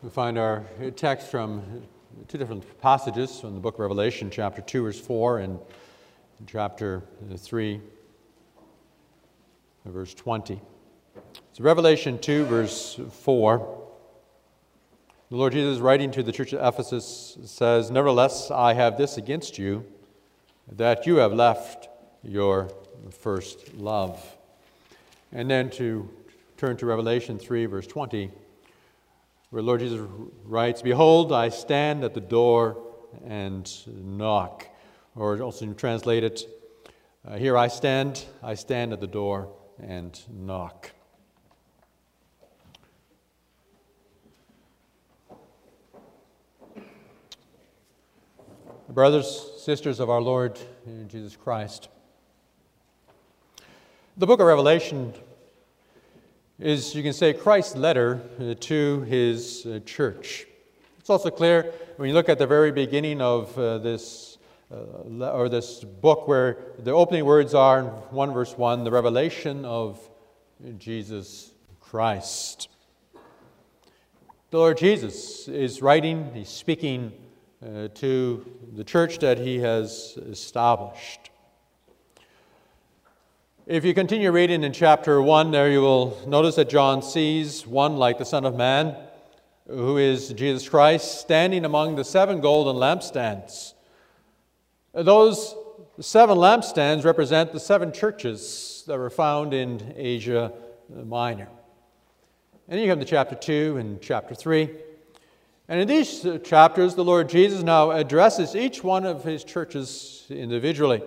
We find our text from two different passages from the book of Revelation, chapter 2, verse 4, and chapter 3, verse 20. So, Revelation 2, verse 4. The Lord Jesus, writing to the church of Ephesus, says, Nevertheless, I have this against you, that you have left your first love. And then to turn to Revelation 3, verse 20, where Lord Jesus writes, Behold, I stand at the door and knock. Or also translate it, uh, Here I stand, I stand at the door and knock. Brothers, sisters of our Lord Jesus Christ, the book of Revelation is, you can say, Christ's letter uh, to his uh, church. It's also clear when you look at the very beginning of uh, this, or this book, where the opening words are, in 1 verse 1, the revelation of Jesus Christ. The Lord Jesus is writing, he's speaking to the church that he has established. If you continue reading in chapter 1, there you will notice that John sees one like the Son of Man, who is Jesus Christ, standing among the seven golden lampstands. Those seven lampstands represent the seven churches that were found in Asia Minor. And then you come to chapter 2 and chapter 3. And in these chapters, the Lord Jesus now addresses each one of his churches individually.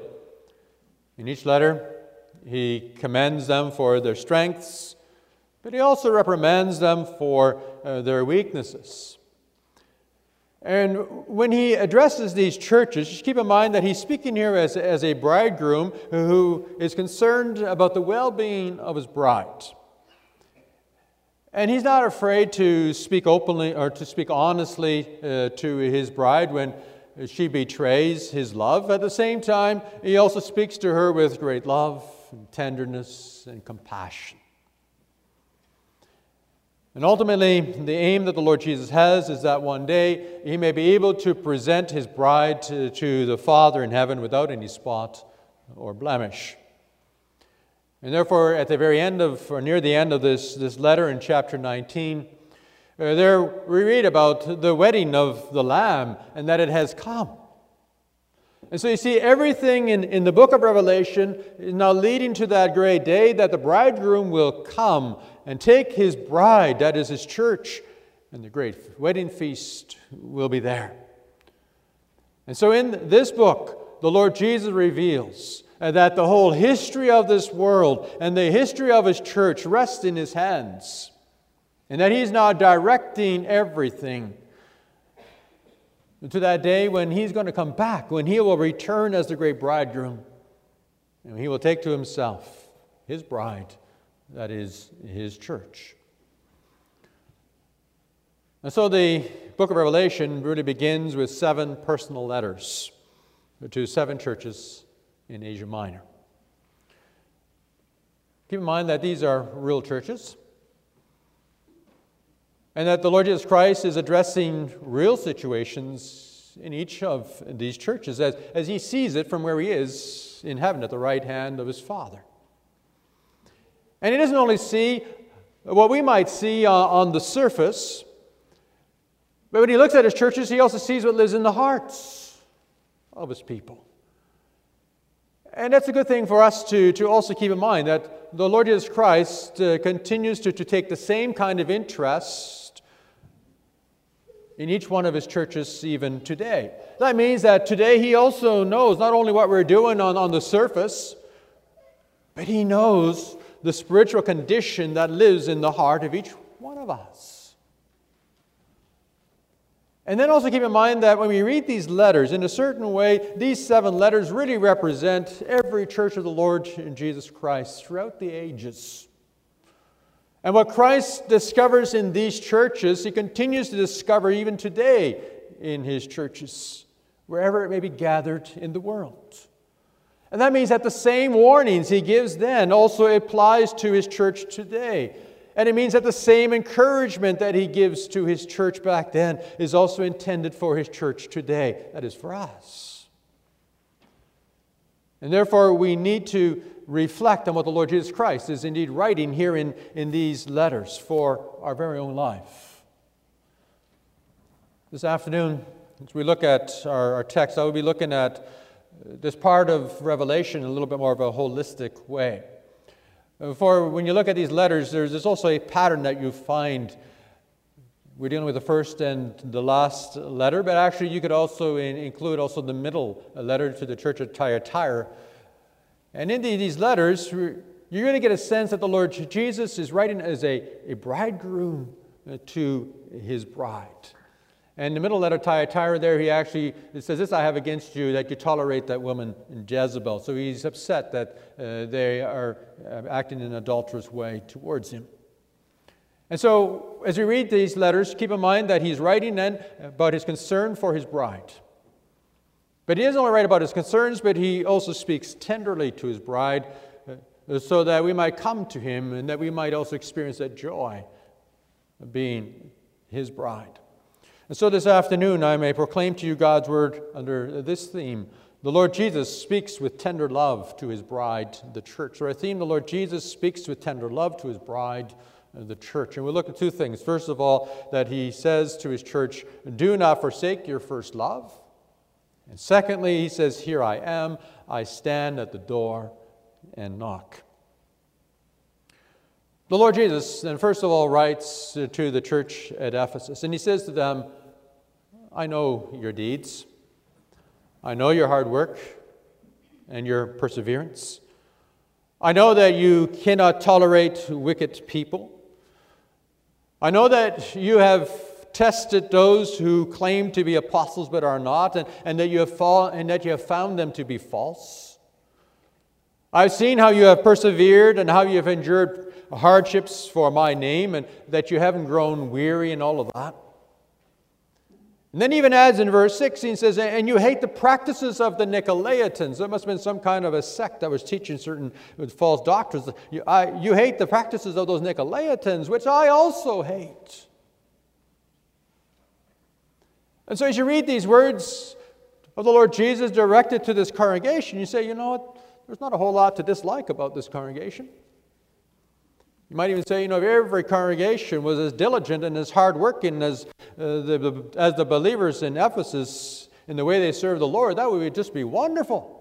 In each letter, he commends them for their strengths, but he also reprimands them for uh, their weaknesses. And when he addresses these churches, just keep in mind that he's speaking here as, as a bridegroom who is concerned about the well being of his bride. And he's not afraid to speak openly or to speak honestly uh, to his bride when she betrays his love. At the same time, he also speaks to her with great love and tenderness and compassion. And ultimately, the aim that the Lord Jesus has is that one day he may be able to present his bride to, to, the Father in heaven without any spot or blemish. And therefore, at the very end of, or near the end of this, this letter in chapter 19, uh, there we read about the wedding of the Lamb and that it has come. And so you see, everything in, in the book of Revelation is now leading to that great day that the bridegroom will come and take his bride, that is his church, and the great wedding feast will be there. And so in this book, the Lord Jesus reveals that the whole history of this world and the history of his church rests in his hands, and that he's now directing everything to that day when he's going to come back, when he will return as the great bridegroom. And he will take to himself his bride, that is his church. And so the book of Revelation really begins with seven personal letters to seven churches in Asia Minor. Keep in mind that these are real churches and that the Lord Jesus Christ is addressing real situations in each of these churches as, as he sees it from where he is in heaven at the right hand of his Father. And he doesn't only see what we might see on, on the surface, but when he looks at his churches, he also sees what lives in the hearts of his people. And that's a good thing for us to, to also keep in mind that the Lord Jesus Christ uh, continues to, to take the same kind of interest in each one of his churches even today. That means that today he also knows not only what we're doing on, on the surface, but he knows the spiritual condition that lives in the heart of each one of us. And then also keep in mind that when we read these letters, in a certain way, these seven letters really represent every church of the Lord in Jesus Christ throughout the ages. And what Christ discovers in these churches, he continues to discover even today in his churches, wherever it may be gathered in the world. And that means that the same warnings he gives then also applies to his church today. And it means that the same encouragement that he gives to his church back then is also intended for his church today. That is for us. And therefore, we need to reflect on what the Lord Jesus Christ is indeed writing here in, in these letters for our very own life. This afternoon, as we look at our, our text, I will be looking at this part of Revelation in a little bit more of a holistic way. For when you look at these letters, there's, there's also a pattern that you find. We're dealing with the first and the last letter, but actually you could also in, include also the middle letter to the church of Thyatira. And in these letters, you're going to get a sense that the Lord Jesus is writing as a, a bridegroom to his bride. And in the middle letter, Thyatira, there he actually says, This I have against you, that you tolerate that woman Jezebel. So he's upset that uh, they are uh, acting in an adulterous way towards him. And so, as we read these letters, keep in mind that he's writing then about his concern for his bride. But he doesn't only write about his concerns, but he also speaks tenderly to his bride uh, so that we might come to him and that we might also experience that joy of being his bride. And so this afternoon, I may proclaim to you God's word under this theme. The Lord Jesus speaks with tender love to his bride, the church. Or a theme, the Lord Jesus speaks with tender love to his bride, the church. And we look at two things. First of all, that he says to his church, Do not forsake your first love. And secondly, he says, Here I am, I stand at the door and knock. The Lord Jesus, then, first of all, writes to the church at Ephesus, and he says to them, I know your deeds. I know your hard work and your perseverance. I know that you cannot tolerate wicked people. I know that you have tested those who claim to be apostles but are not, and, and, that, you have fall, and that you have found them to be false. I've seen how you have persevered and how you have endured hardships for my name, and that you haven't grown weary and all of that. And then even adds in verse 16 says, And you hate the practices of the Nicolaitans. There must have been some kind of a sect that was teaching certain false doctrines. You, I, you hate the practices of those Nicolaitans, which I also hate. And so as you read these words of the Lord Jesus directed to this congregation, you say, you know what? There's not a whole lot to dislike about this congregation. You might even say, you know, if every congregation was as diligent and as hardworking as, uh, the, as the believers in Ephesus in the way they serve the Lord, that would just be wonderful.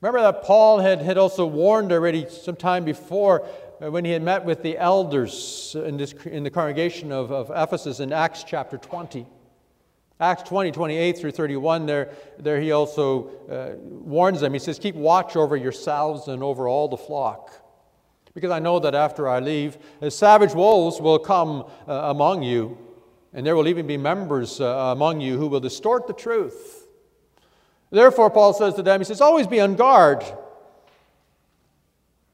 Remember that Paul had, had also warned already some time before when he had met with the elders in, this, in the congregation of, of Ephesus in Acts chapter 20. Acts 20, 28 through 31, there, there he also uh, warns them. He says, Keep watch over yourselves and over all the flock because I know that after I leave, savage wolves will come uh, among you, and there will even be members uh, among you who will distort the truth. Therefore, Paul says to them, he says, always be on guard.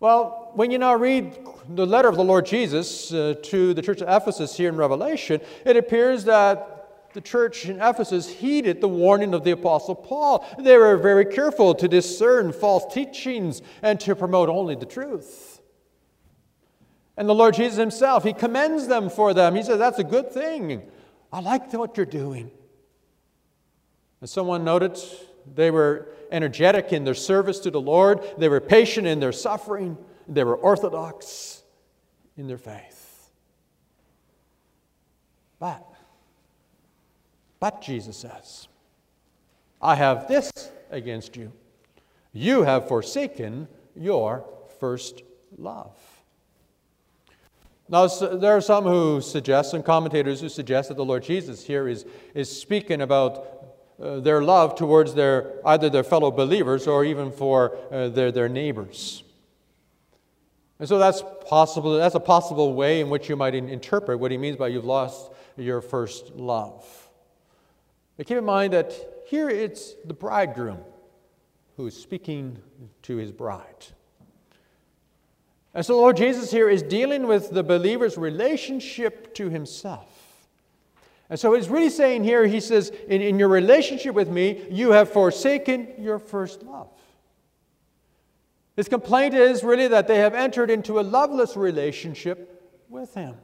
Well, when you now read the letter of the Lord Jesus uh, to the church of Ephesus here in Revelation, it appears that the church in Ephesus heeded the warning of the Apostle Paul. They were very careful to discern false teachings and to promote only the truth. And the Lord Jesus himself, he commends them for them. He says, That's a good thing. I like what you're doing. As someone noted, they were energetic in their service to the Lord, they were patient in their suffering, they were orthodox in their faith. But, but Jesus says, I have this against you. You have forsaken your first love. Now, there are some who suggest, some commentators who suggest that the Lord Jesus here is, is speaking about uh, their love towards their, either their fellow believers or even for uh, their, their neighbors. And so that's possible, that's a possible way in which you might in, interpret what he means by you've lost your first love. But keep in mind that here it's the bridegroom who is speaking to his bride. And so, Lord Jesus here is dealing with the believer's relationship to himself. And so, he's really saying here, he says, in, in your relationship with me, you have forsaken your first love. His complaint is really that they have entered into a loveless relationship with him.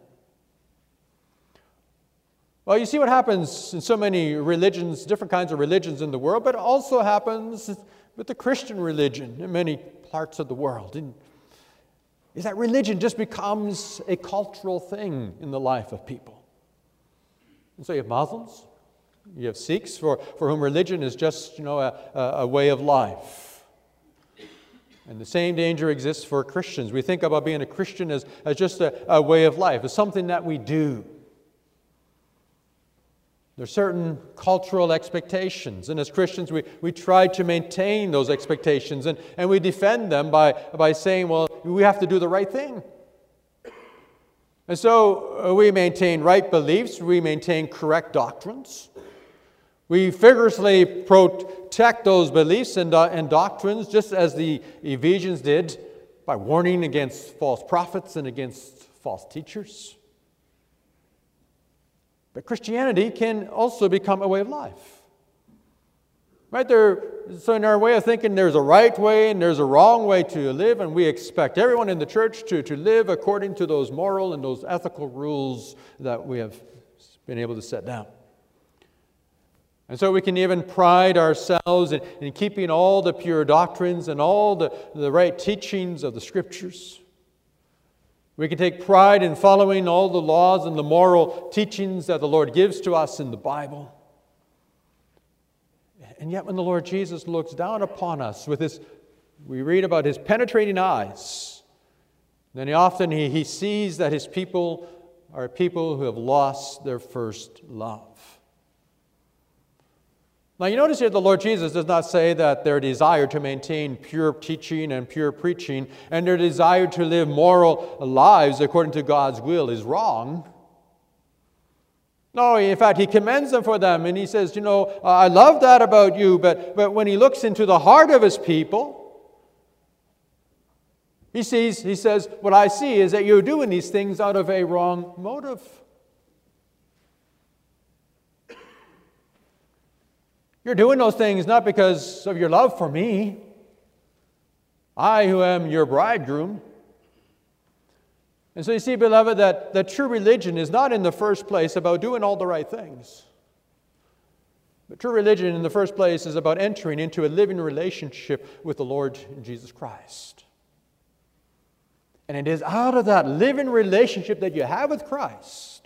Well, you see what happens in so many religions, different kinds of religions in the world, but also happens with the Christian religion in many parts of the world. And is that religion just becomes a cultural thing in the life of people. So you have Muslims, you have Sikhs, for, for whom religion is just you know, a, a way of life. And the same danger exists for Christians. We think about being a Christian as, as just a, a way of life, as something that we do. There are certain cultural expectations, and as Christians, we, we try to maintain those expectations and, and we defend them by, by saying, well, we have to do the right thing. And so uh, we maintain right beliefs, we maintain correct doctrines. We vigorously protect those beliefs and, uh, and doctrines, just as the Ephesians did by warning against false prophets and against false teachers. But Christianity can also become a way of life. Right there, so in our way of thinking, there's a right way and there's a wrong way to live, and we expect everyone in the church to, to live according to those moral and those ethical rules that we have been able to set down. And so we can even pride ourselves in, in keeping all the pure doctrines and all the, the right teachings of the scriptures. We can take pride in following all the laws and the moral teachings that the Lord gives to us in the Bible. And yet, when the Lord Jesus looks down upon us with his, we read about his penetrating eyes, then he often he, he sees that his people are people who have lost their first love. Now, you notice here the Lord Jesus does not say that their desire to maintain pure teaching and pure preaching and their desire to live moral lives according to God's will is wrong. No, in fact, he commends them for them and he says, You know, I love that about you, but, but when he looks into the heart of his people, he sees, he says, What I see is that you're doing these things out of a wrong motive. You're doing those things not because of your love for me, I who am your bridegroom. And so you see, beloved, that, that true religion is not in the first place about doing all the right things. But true religion, in the first place, is about entering into a living relationship with the Lord Jesus Christ. And it is out of that living relationship that you have with Christ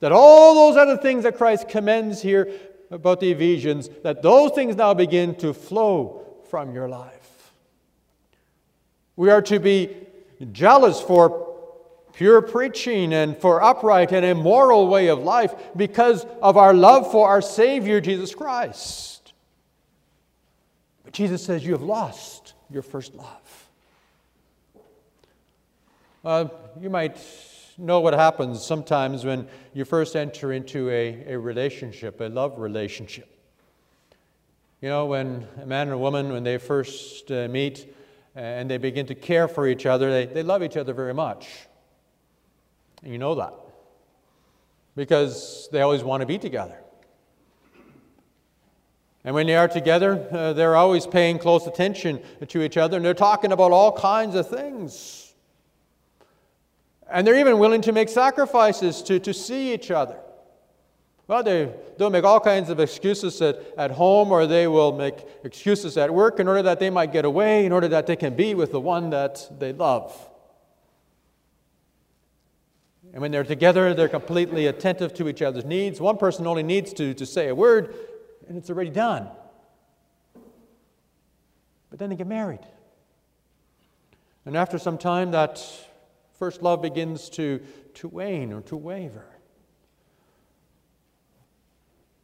that all those other things that Christ commends here about the Ephesians that those things now begin to flow from your life. We are to be jealous for pure preaching and for upright and immoral way of life because of our love for our Savior Jesus Christ. But Jesus says you have lost your first love. Uh, you might know what happens sometimes when you first enter into a, a relationship, a love relationship. You know, when a man and a woman, when they first uh, meet and they begin to care for each other, they, they love each other very much. And you know that because they always want to be together. And when they are together, uh, they're always paying close attention to each other and they're talking about all kinds of things. And they're even willing to make sacrifices to, to see each other. Well, they, they'll make all kinds of excuses at, at home or they will make excuses at work in order that they might get away, in order that they can be with the one that they love. And when they're together, they're completely attentive to each other's needs. One person only needs to, to say a word, and it's already done. But then they get married. And after some time, that First love begins to, to wane or to waver.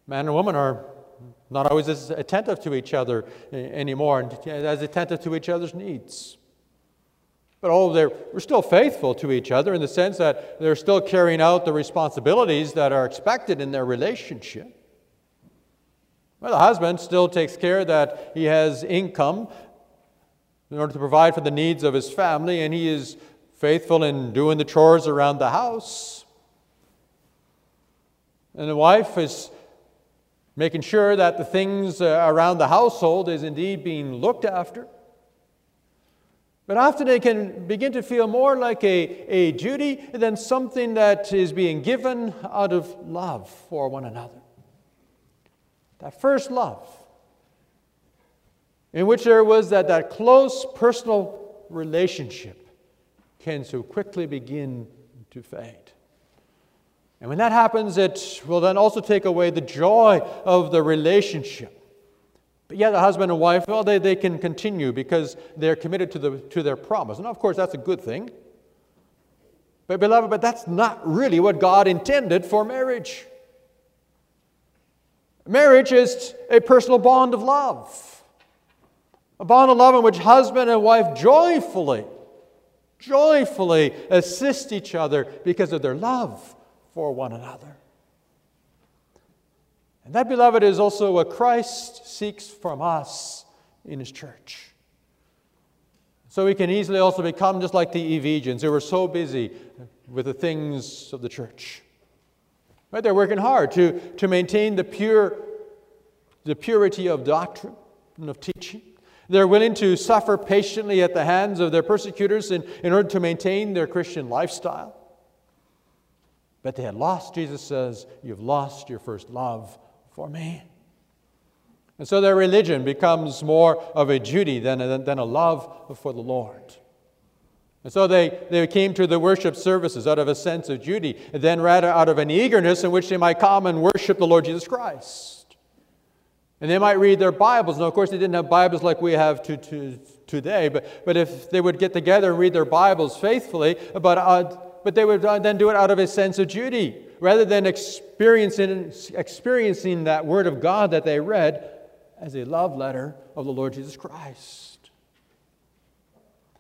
Man and woman are not always as attentive to each other eh, anymore and as attentive to each other's needs. But oh, they're, we're still faithful to each other in the sense that they're still carrying out the responsibilities that are expected in their relationship. Well, the husband still takes care that he has income in order to provide for the needs of his family, and he is faithful in doing the chores around the house. And the wife is making sure that the things uh, around the household is indeed being looked after. But often it can begin to feel more like a, a duty than something that is being given out of love for one another. That first love, in which there was that, that close personal relationship, can so quickly begin to fade. And when that happens, it will then also take away the joy of the relationship. Yet, the husband and wife, well, they, they can continue because they're committed to, the, to their promise. And of course, that's a good thing. But, beloved, but that's not really what God intended for marriage. Marriage is a personal bond of love, a bond of love in which husband and wife joyfully, joyfully assist each other because of their love for one another. And that, beloved, is also what Christ seeks from us in His church. So we can easily also become just like the Ephesians who were so busy with the things of the church. Right? They're working hard to, to maintain the, pure, the purity of doctrine and of teaching. They're willing to suffer patiently at the hands of their persecutors in, in order to maintain their Christian lifestyle. But they had lost, Jesus says, You've lost your first love for me. And so their religion becomes more of a duty than a, than a love for the Lord. And so they, they came to the worship services out of a sense of duty, and then rather out of an eagerness in which they might come and worship the Lord Jesus Christ. And they might read their Bibles. Now, of course, they didn't have Bibles like we have to, to, today, but, but if they would get together and read their Bibles faithfully, but uh, but they would uh, then do it out of a sense of duty rather than experiencing, experiencing that word of God that they read as a love letter of the Lord Jesus Christ.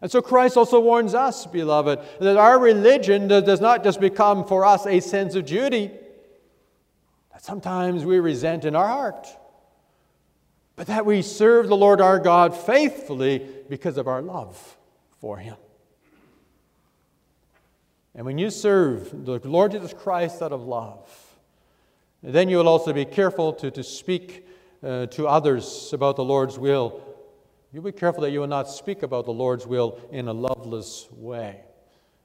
And so Christ also warns us, beloved, that our religion does not just become for us a sense of duty that sometimes we resent in our heart, but that we serve the Lord our God faithfully because of our love for Him. And when you serve the Lord Jesus Christ out of love, then you will also be careful to, to speak uh, to others about the Lord's will. You'll be careful that you will not speak about the Lord's will in a loveless way.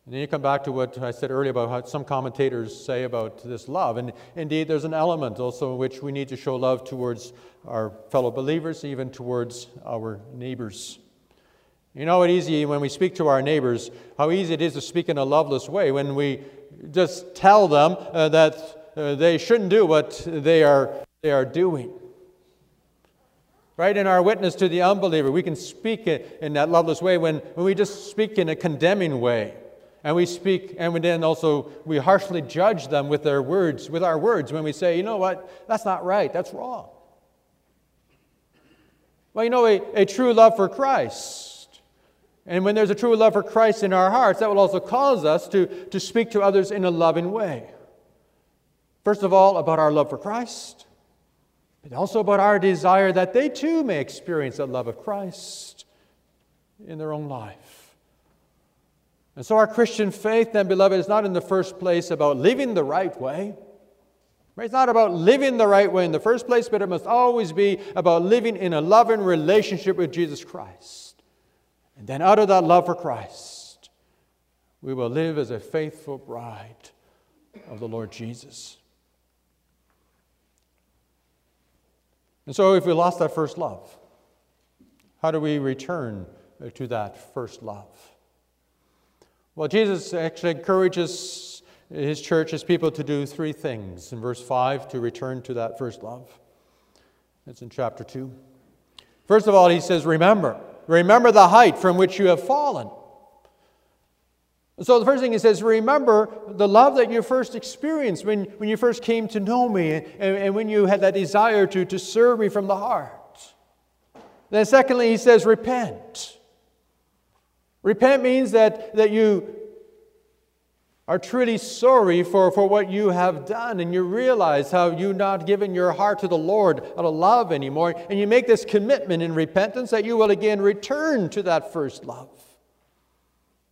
And then you come back to what I said earlier about what some commentators say about this love. And indeed, there's an element also in which we need to show love towards our fellow believers, even towards our neighbors. You know how easy when we speak to our neighbors, how easy it is to speak in a loveless way when we just tell them uh, that uh, they shouldn't do what they are, they are doing. Right? In our witness to the unbeliever, we can speak in that loveless way when, when we just speak in a condemning way. And we speak, and then also we harshly judge them with their words, with our words, when we say, you know what, that's not right, that's wrong. Well, you know, a, a true love for Christ and when there's a true love for Christ in our hearts, that will also cause us to, to speak to others in a loving way. First of all, about our love for Christ, but also about our desire that they too may experience that love of Christ in their own life. And so, our Christian faith, then, beloved, is not in the first place about living the right way. It's not about living the right way in the first place, but it must always be about living in a loving relationship with Jesus Christ. And then, out of that love for Christ, we will live as a faithful bride of the Lord Jesus. And so, if we lost that first love, how do we return to that first love? Well, Jesus actually encourages his church, his people, to do three things. In verse 5, to return to that first love. It's in chapter 2. First of all, he says, Remember. Remember the height from which you have fallen. So the first thing he says, remember the love that you first experienced when, when you first came to know me and, and when you had that desire to, to serve me from the heart. Then secondly, he says, repent. Repent means that, that you are truly sorry for, for what you have done, and you realize how you not given your heart to the Lord out of love anymore, and you make this commitment in repentance that you will again return to that first love.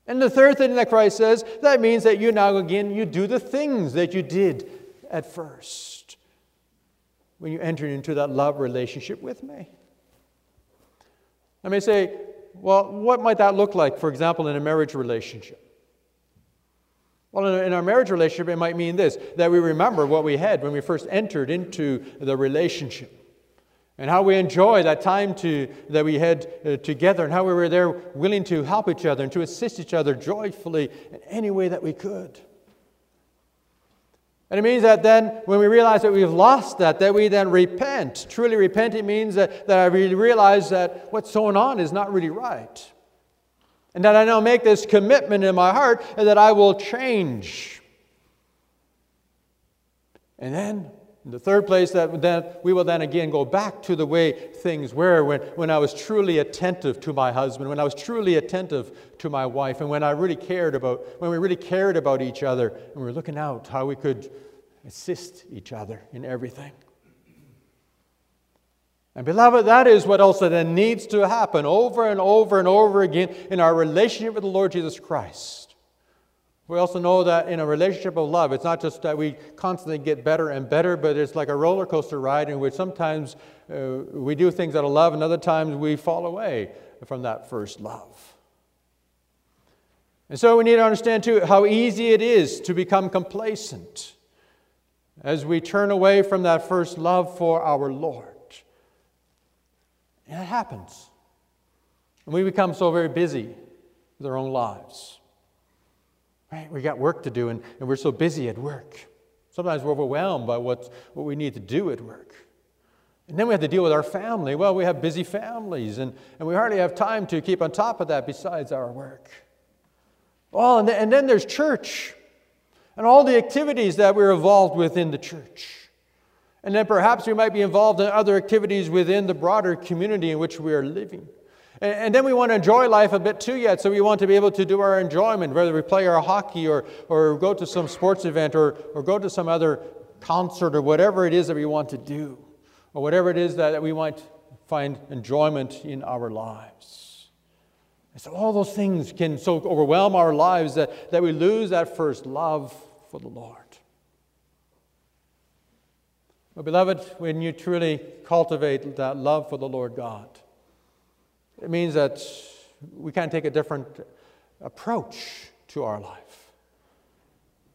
And the third thing that Christ says, that means that you now again you do the things that you did at first when you entered into that love relationship with me. I may say, well, what might that look like, for example, in a marriage relationship? Well, in our marriage relationship, it might mean this that we remember what we had when we first entered into the relationship and how we enjoy that time to, that we had uh, together and how we were there willing to help each other and to assist each other joyfully in any way that we could. And it means that then, when we realize that we've lost that, that we then repent. Truly repent, it means that, that I realize that what's going on is not really right. And that I now make this commitment in my heart and that I will change. And then, in the third place, that then we will then again go back to the way things were when, when I was truly attentive to my husband, when I was truly attentive to my wife, and when I really cared about, when we really cared about each other, and we were looking out how we could assist each other in everything. And beloved, that is what also then needs to happen over and over and over again in our relationship with the Lord Jesus Christ. We also know that in a relationship of love, it's not just that we constantly get better and better, but it's like a roller coaster ride in which sometimes uh, we do things out of love and other times we fall away from that first love. And so we need to understand too how easy it is to become complacent as we turn away from that first love for our Lord. And it happens. And we become so very busy with our own lives. Right? We got work to do, and, and we're so busy at work. Sometimes we're overwhelmed by what, what we need to do at work. And then we have to deal with our family. Well, we have busy families, and, and we hardly have time to keep on top of that besides our work. Well, and, and then there's church and all the activities that we're involved with in the church. And then perhaps we might be involved in other activities within the broader community in which we are living. And, and, then we want to enjoy life a bit too yet, so we want to be able to do our enjoyment, whether we play our hockey or, or go to some sports event or, or go to some other concert or whatever it is that we want to do, or whatever it is that, that we might find enjoyment in our lives. And so all those things can so overwhelm our lives that, that we lose that first love for the Lord. Well, beloved, when you truly cultivate that love for the Lord God, it means that we can take a different approach to our life.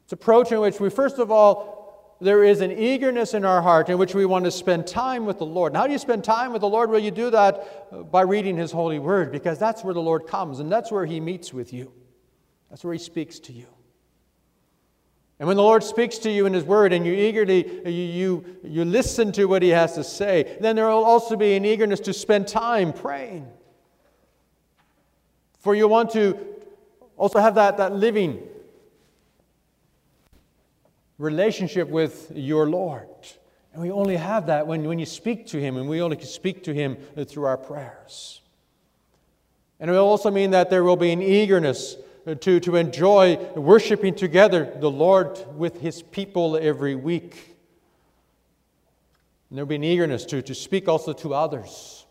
It's an approach in which we, first of all, there is an eagerness in our heart in which we want to spend time with the Lord. And how do you spend time with the Lord? Well, you do that uh, by reading His holy word because that's where the Lord comes and that's where He meets with you, that's where He speaks to you. And when the Lord speaks to you in His Word and you eagerly you, you, you listen to what He has to say, then there will also be an eagerness to spend time praying. For you want to also have that, that living relationship with your Lord. And we only have that when, when you speak to Him, and we only can speak to Him through our prayers. And it will also mean that there will be an eagerness Uh, to, to enjoy worshiping together the Lord with his people every week. And there'll be an eagerness to, to speak also to others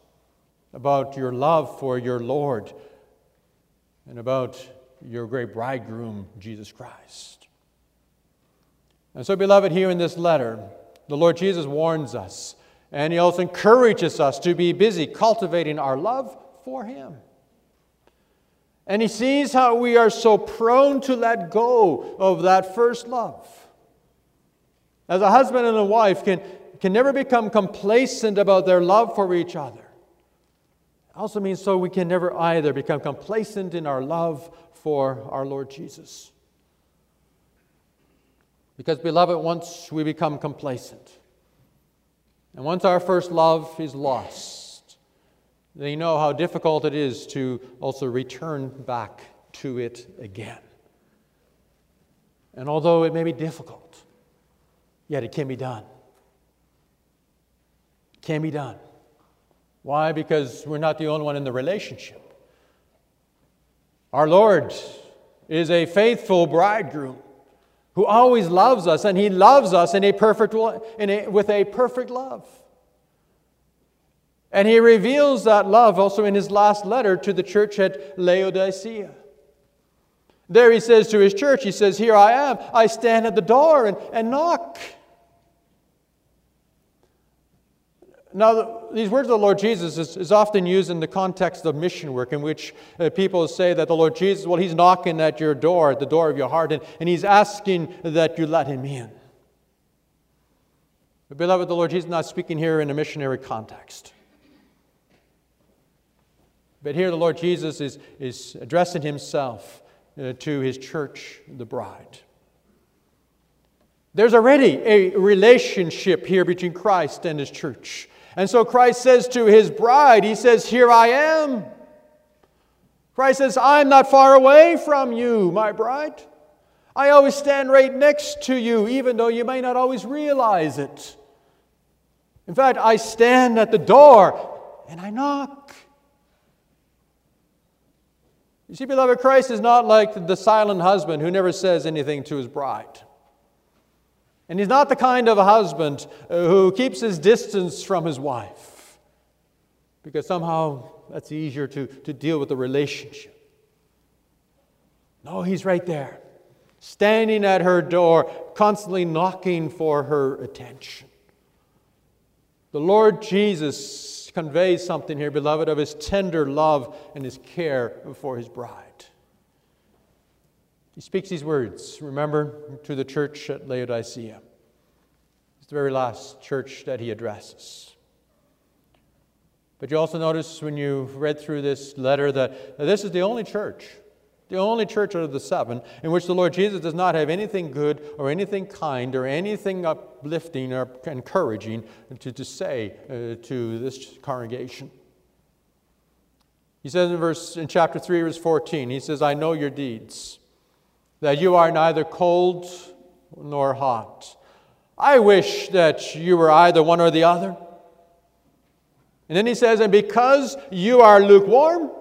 about your love for your Lord and about your great bridegroom, Jesus Christ. And so, beloved, here in this letter, the Lord Jesus warns us, and he also encourages us to be busy cultivating our love for him. And he sees how we are so prone to let go of that first love. As a husband and a wife can, can never become complacent about their love for each other. It also means so we can never either become complacent in our love for our Lord Jesus. Because, beloved, once we become complacent, and once our first love is lost, they know how difficult it is to also return back to it again. And although it may be difficult, yet it can be done. It can be done. Why? Because we're not the only one in the relationship. Our Lord is a faithful bridegroom who always loves us, and He loves us in a perfect, in a, with a perfect love. And he reveals that love also in his last letter to the church at Laodicea. There he says to his church, he says, Here I am, I stand at the door and, and knock. Now, these words of the Lord Jesus is, is, often used in the context of mission work, in which uh, people say that the Lord Jesus, well, He's knocking at your door, at the door of your heart, and, and He's asking that you let Him in. But, beloved, the Lord Jesus is not speaking here in a missionary context. But here the Lord Jesus is, is addressing Himself uh, to His church, the bride. There's already a relationship here between Christ and His church. And so Christ says to his bride, He says, Here I am. Christ says, I'm not far away from you, my bride. I always stand right next to you, even though you may not always realize it. In fact, I stand at the door and I knock. You see, beloved, Christ is not like the silent husband who never says anything to his bride. And he's not the kind of a husband uh, who keeps his distance from his wife because somehow that's easier to, to deal with the relationship. No, he's right there, standing at her door, constantly knocking for her attention. The Lord Jesus conveys something here, beloved, of his tender love and his care for his bride. He speaks these words, remember, to the church at Laodicea. It's the very last church that he addresses. But you also notice when you read through this letter that this is the only church, the only church out of the seven, in which the Lord Jesus does not have anything good or anything kind or anything uplifting or encouraging to, to say uh, to this congregation. He says in verse in chapter 3, verse 14, he says, I know your deeds that you are neither cold nor hot. I wish that you were either one or the other. And then he says, And because you are lukewarm,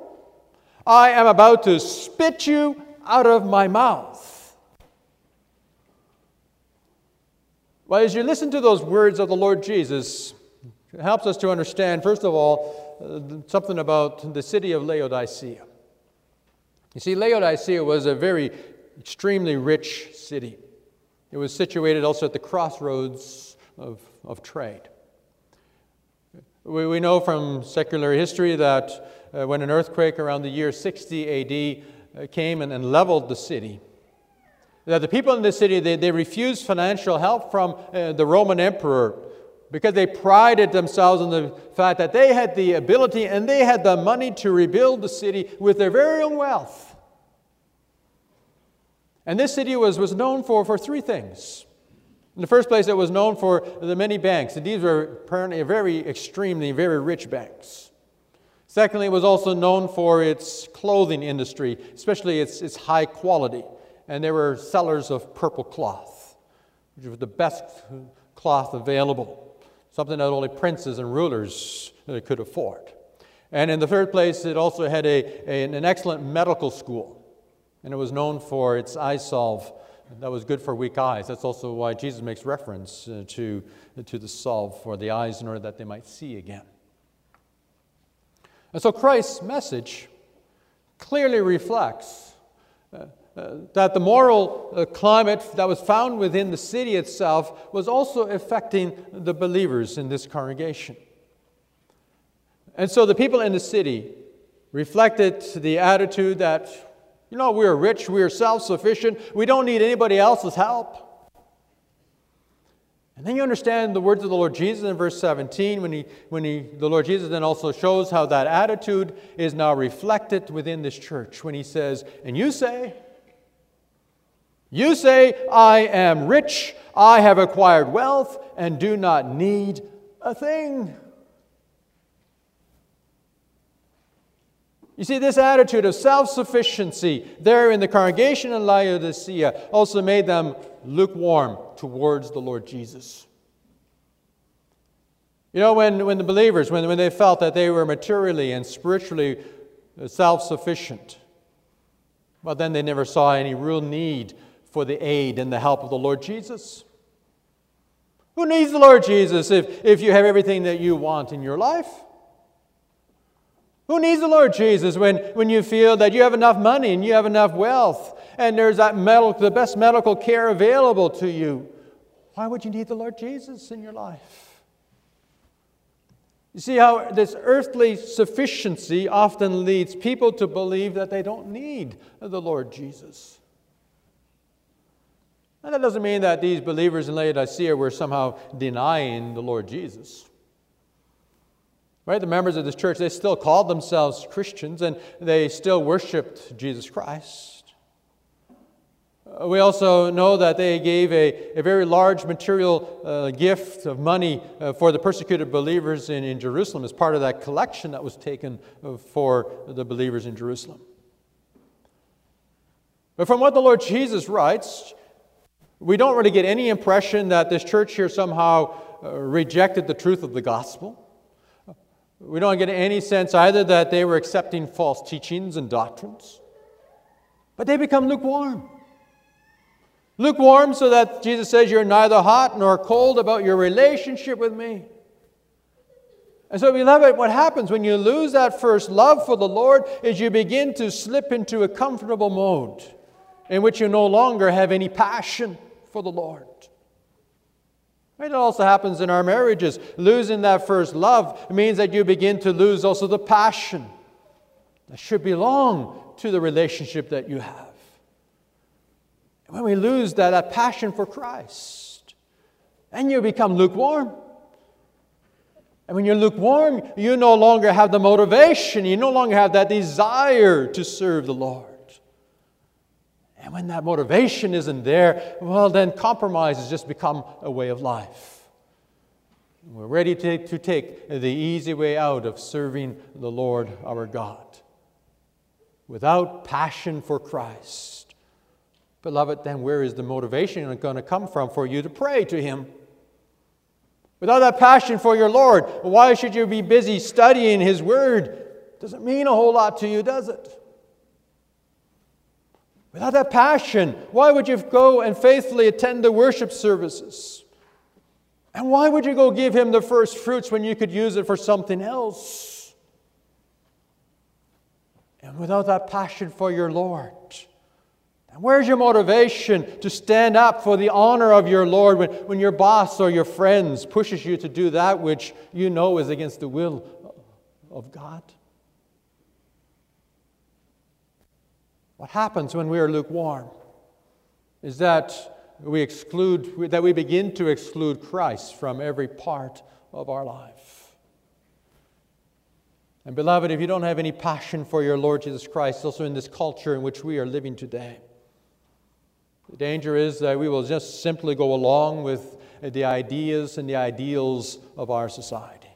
I am about to spit you out of my mouth. Well, as you listen to those words of the Lord Jesus, it helps us to understand, first of all, uh, something about the city of Laodicea. You see, Laodicea was a very extremely rich city. It was situated also at the crossroads of, of trade. We, we know from secular history that uh, when an earthquake around the year 60 AD uh, came and, and, leveled the city, that the people in the city, they, they refused financial help from uh, the Roman emperor because they prided themselves on the fact that they had the ability and they had the money to rebuild the city with their very own wealth. And this city was, was known for, for three things. In the first place, it was known for the many banks, and these were apparently very extremely, very rich banks. Secondly, it was also known for its clothing industry, especially its, its high quality. And there were sellers of purple cloth, which was the best cloth available, something that only princes and rulers could afford. And in the third place, it also had a, a an excellent medical school and it was known for its eye salve that was good for weak eyes. That's also why Jesus makes reference uh, to, to the salve for the eyes in order that they might see again. And so Christ's message clearly reflects uh, uh, that the moral uh, climate that was found within the city itself was also affecting the believers in this congregation. And so the people in the city reflected the attitude that you know, we are rich, we are self sufficient, we don't need anybody else's help. And then you understand the words of the Lord Jesus in verse 17 when, he, when he, the Lord Jesus then also shows how that attitude is now reflected within this church when he says, And you say, you say, I am rich, I have acquired wealth, and do not need a thing. You see, this attitude of self sufficiency there in the congregation in Laodicea also made them lukewarm towards the Lord Jesus. You know, when, when the believers, when, when they felt that they were materially and spiritually self sufficient, well, then they never saw any real need for the aid and the help of the Lord Jesus. Who needs the Lord Jesus if, if you have everything that you want in your life? Who needs the Lord Jesus when, when you feel that you have enough money and you have enough wealth and there's that medical, the best medical care available to you? Why would you need the Lord Jesus in your life? You see how this earthly sufficiency often leads people to believe that they don't need the Lord Jesus. And that doesn't mean that these believers in Laodicea were somehow denying the Lord Jesus. Right? The members of this church, they still called themselves Christians and they still worshiped Jesus Christ. We also know that they gave a, a very large material uh, gift of money uh, for the persecuted believers in, in Jerusalem as part of that collection that was taken uh, for the believers in Jerusalem. But from what the Lord Jesus writes, we don't really get any impression that this church here somehow uh, rejected the truth of the gospel. We don't get any sense either that they were accepting false teachings and doctrines, but they become lukewarm. Lukewarm, so that Jesus says you're neither hot nor cold about your relationship with me. And so, beloved, what happens when you lose that first love for the Lord is you begin to slip into a comfortable mode in which you no longer have any passion for the Lord. It also happens in our marriages. Losing that first love means that you begin to lose also the passion that should belong to the relationship that you have when we lose that, that passion for Christ, and you become lukewarm. And when you're lukewarm, you no longer have the motivation, you no longer have that desire to serve the Lord. And when that motivation isn't there, well, then compromise has just become a way of life. We're ready to, to take the easy way out of serving the Lord our God. Without passion for Christ, Beloved, then where is the motivation going to come from for you to pray to Him? Without that passion for your Lord, why should you be busy studying His Word? Doesn't mean a whole lot to you, does it? Without that passion, why would you go and faithfully attend the worship services? And why would you go give Him the first fruits when you could use it for something else? And without that passion for your Lord, and where's your motivation to stand up for the honor of your Lord when, when your boss or your friends pushes you to do that which you know is against the will of God? What happens when we are lukewarm is that we exclude that we begin to exclude Christ from every part of our life. And beloved, if you don't have any passion for your Lord Jesus Christ, also in this culture in which we are living today, the danger is that we will just simply go along with the ideas and the ideals of our society.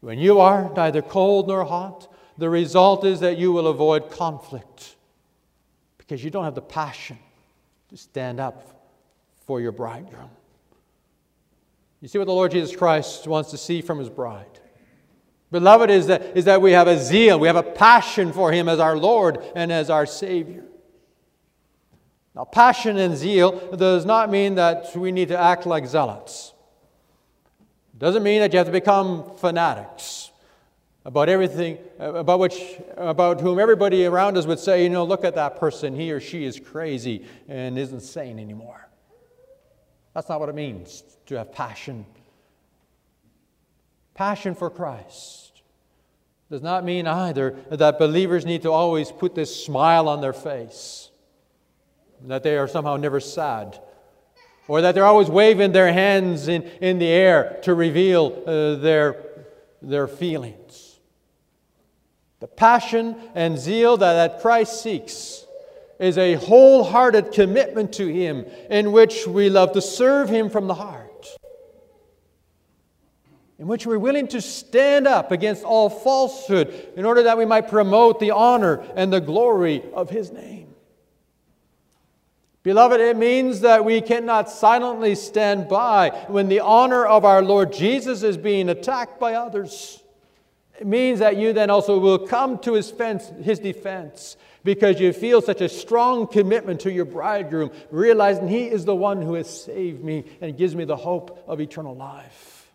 When you are neither cold nor hot, the result is that you will avoid conflict because you don't have the passion to stand up for your bridegroom. You see what the Lord Jesus Christ wants to see from his bride. Beloved, is that, is that we have a zeal, we have a passion for him as our Lord and as our Savior. Now, passion and zeal does not mean that we need to act like zealots. It doesn't mean that you have to become fanatics about everything, about, which, about whom everybody around us would say, you know, look at that person, he or she is crazy and isn't sane anymore. That's not what it means to have passion. Passion for Christ does not mean either that believers need to always put this smile on their face that they are somehow never sad, or that they're always waving their hands in, in the air to reveal uh, their, their feelings. The passion and zeal that, that Christ seeks is a wholehearted commitment to Him in which we love to serve Him from the heart, in which we're willing to stand up against all falsehood in order that we might promote the honor and the glory of His name. Beloved, it means that we cannot silently stand by when the honor of our Lord Jesus is being attacked by others. It means that you then also will come to his, fence, his defense because you feel such a strong commitment to your bridegroom, realizing he is the one who has saved me and gives me the hope of eternal life.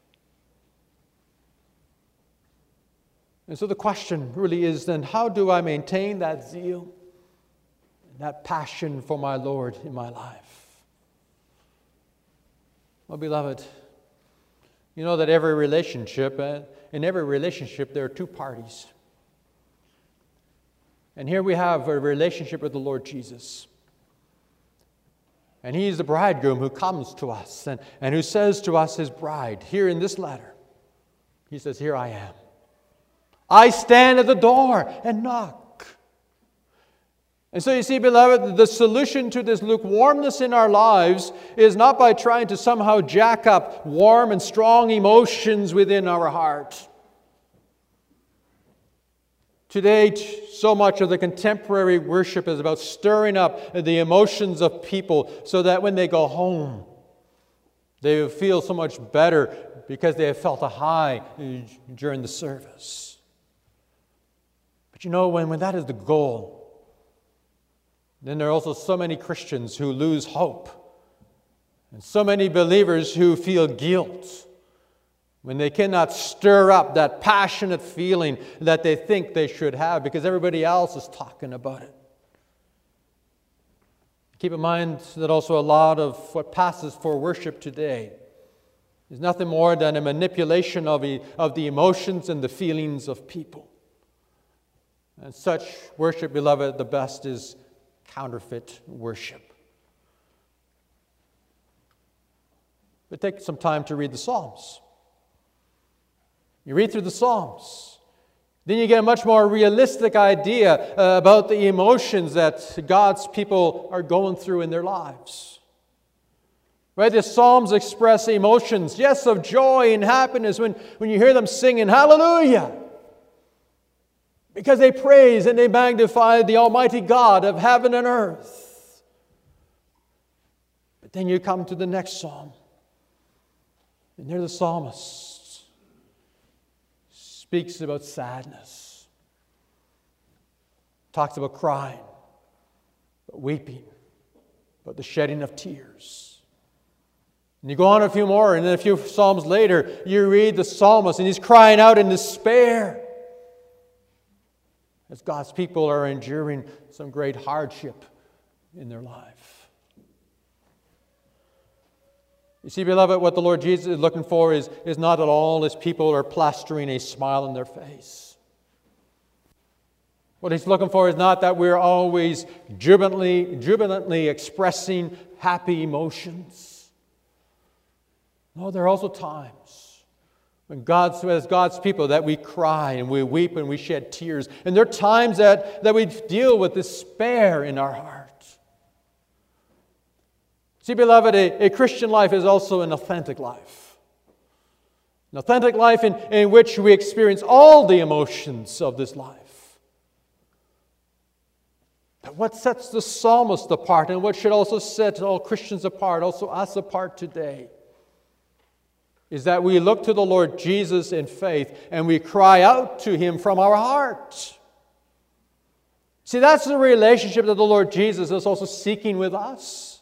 And so the question really is then how do I maintain that zeal? that passion for my Lord in my life. Well, beloved, You know that every relationship, uh, in every relationship, there are two parties. And here we have a relationship with the Lord Jesus. And he is the bridegroom who comes to us and, and who says to us, his bride, here in this letter, he says, Here I am. I stand at the door and knock. And so you see, beloved, the solution to this lukewarmness in our lives is not by trying to somehow jack up warm and strong emotions within our heart. Today, so much of the contemporary worship is about stirring up the emotions of people so that when they go home, they feel so much better because they have felt a high uh, during the service. But you know, when, when that is the goal, then there are also so many Christians who lose hope, and so many believers who feel guilt when they cannot stir up that passionate feeling that they think they should have because everybody else is talking about it. Keep in mind that also a lot of what passes for worship today is nothing more than a manipulation of, of the emotions and the feelings of people. And such worship, beloved, the best is counterfeit worship. But take some time to read the Psalms. You read through the Psalms. Then you get a much more realistic idea uh, about the emotions that God's people are going through in their lives. Right? The Psalms express emotions, yes, of joy and happiness when, when you hear them singing, Hallelujah! Because they praise and they magnify the Almighty God of heaven and earth. But then you come to the next psalm, and there the psalmist speaks about sadness, talks about crying, about weeping, about the shedding of tears. And you go on a few more, and then a few Psalms later, you read the psalmist, and he's crying out in despair as God's people are enduring some great hardship in their life. You see, beloved, what the Lord Jesus is looking for is, is not at all as people are plastering a smile on their face. What he's looking for is not that we're always jubilantly, jubilantly expressing happy emotions. No, there are also times when God's, as God's people that we cry and we weep and we shed tears. And there are times that, that we deal with despair in our heart. See, beloved, a, a Christian life is also an authentic life. An authentic life in, in which we experience all the emotions of this life. But what sets the psalmist apart and what should also set all Christians apart, also us apart today, is that we look to the Lord Jesus in faith and we cry out to him from our hearts. See, that's the relationship that the Lord Jesus is also seeking with us.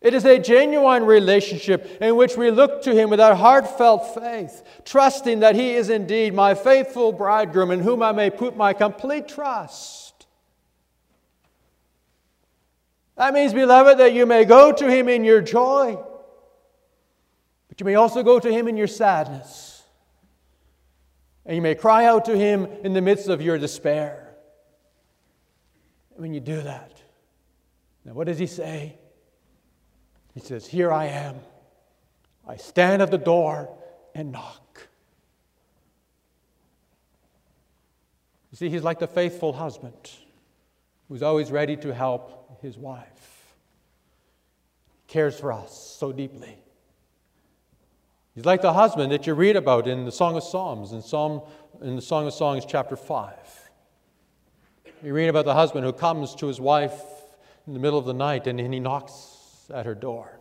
It is a genuine relationship in which we look to Him with our heartfelt faith, trusting that He is indeed my faithful bridegroom in whom I may put my complete trust. That means, beloved, that you may go to Him in your joy, but you may also go to Him in your sadness. And you may cry out to Him in the midst of your despair. And when you do that, now what does He say? He says, Here I am. I stand at the door and knock. You see, he's like the faithful husband who's always ready to help his wife, cares for us so deeply. He's like the husband that you read about in the Song of Psalms, in, Psalm, in the Song of Songs, chapter 5. You read about the husband who comes to his wife in the middle of the night and, and he knocks at her door.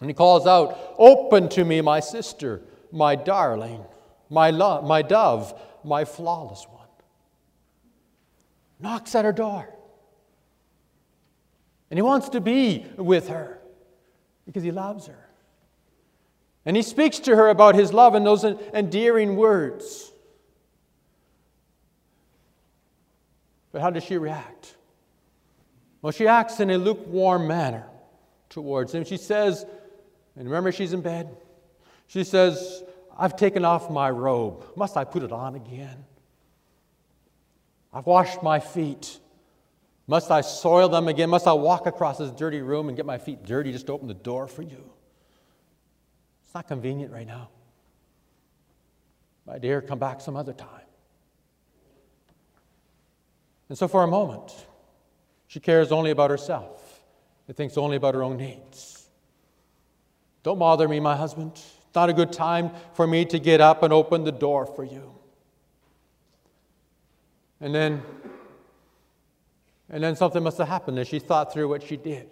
And he calls out, Open to me, my sister, my darling, my, love, my dove, my flawless one. Knocks at her door. And he wants to be with her because he loves her. And he speaks to her about his love in those endearing words. But how does she react? Well, she acts in a lukewarm manner towards him. She says, and remember, she's in bed. She says, I've taken off my robe. Must I put it on again? I've washed my feet. Must I soil them again? Must I walk across this dirty room and get my feet dirty just to open the door for you? It's not convenient right now. My dear, come back some other time. And so, for a moment, she cares only about herself and thinks only about her own needs. Don't bother me, my husband. It's not a good time for me to get up and open the door for you. And then, and then something must have happened as she thought through what she did.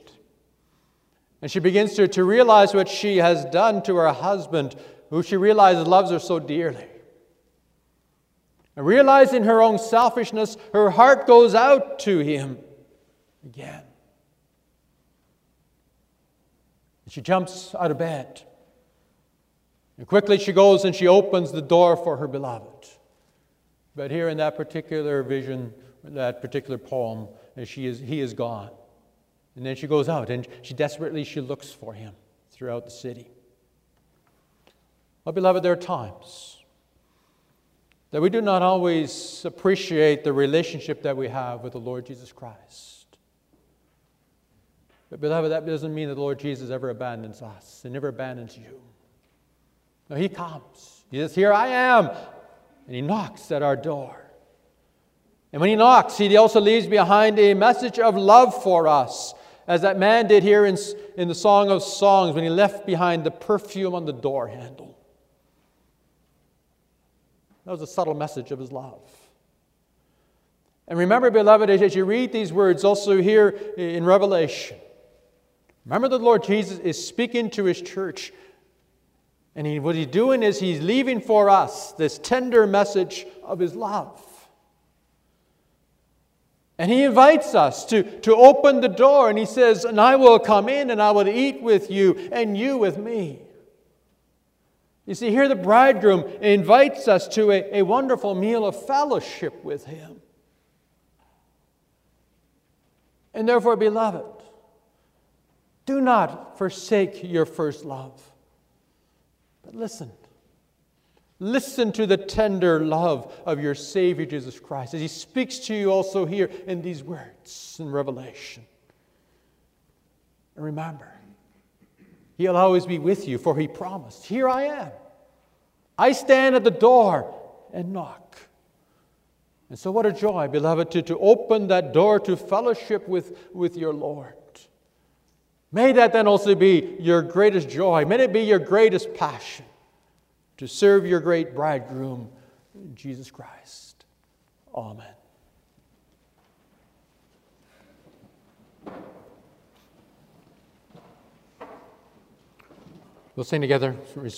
And she begins to, to realize what she has done to her husband, who she realizes loves her so dearly. And realizing her own selfishness, her heart goes out to him again. And she jumps out of bed. And quickly she goes and she opens the door for her beloved. But here in that particular vision, that particular poem, she is, he is gone. And then she goes out and she desperately she looks for him throughout the city. Well, beloved, there are times that we do not always appreciate the relationship that we have with the Lord Jesus Christ. But, beloved, that doesn't mean that the Lord Jesus ever abandons us and never abandons you. No, He comes. He says, Here I am. And He knocks at our door. And when He knocks, He also leaves behind a message of love for us, as that man did here in, in the Song of Songs when he left behind the perfume on the door handle. That was a subtle message of his love. And remember, beloved, as you read these words also here in Revelation, remember that the Lord Jesus is speaking to his church. And he, what he's doing is he's leaving for us this tender message of his love. And he invites us to, to open the door, and he says, And I will come in and I will eat with you, and you with me. You see, here the bridegroom invites us to a, a wonderful meal of fellowship with him. And therefore, beloved, do not forsake your first love. But listen. Listen to the tender love of your Savior Jesus Christ as He speaks to you also here in these words in Revelation. And remember, He'll always be with you, for He promised, Here I am. I stand at the door and knock. And so, what a joy, beloved, to, to open that door to fellowship with, with your Lord. May that then also be your greatest joy. May it be your greatest passion to serve your great bridegroom, Jesus Christ. Amen. We'll sing together.